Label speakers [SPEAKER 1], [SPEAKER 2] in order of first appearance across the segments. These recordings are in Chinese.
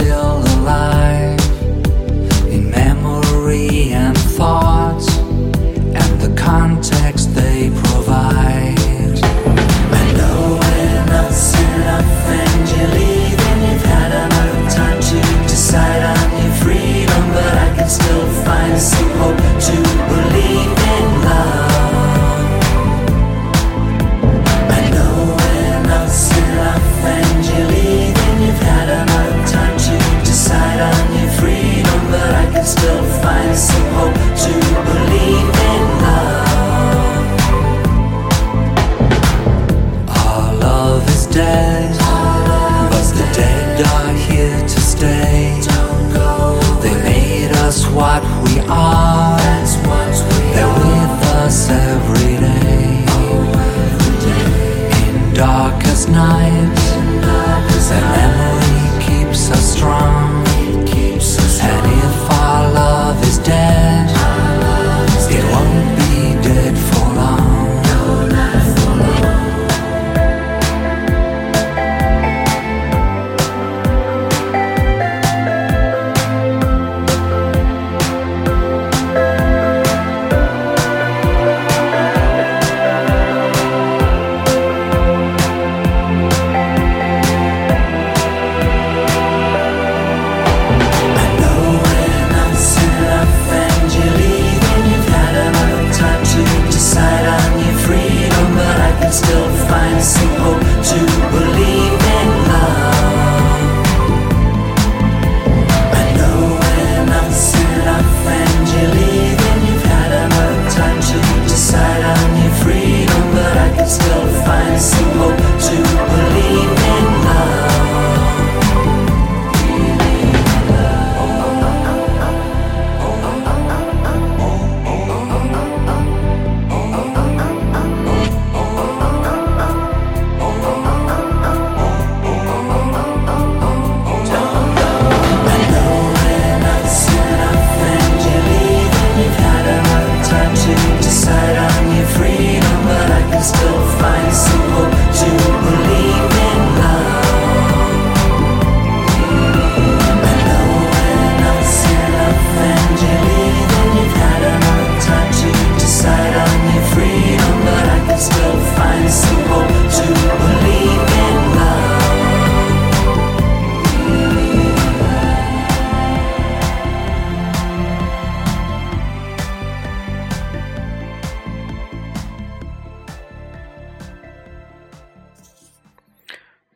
[SPEAKER 1] still we are.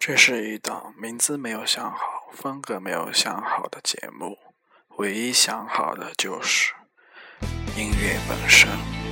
[SPEAKER 2] 这是一档名字没有想好风格没有想好的节目唯一想好的就是音乐本身。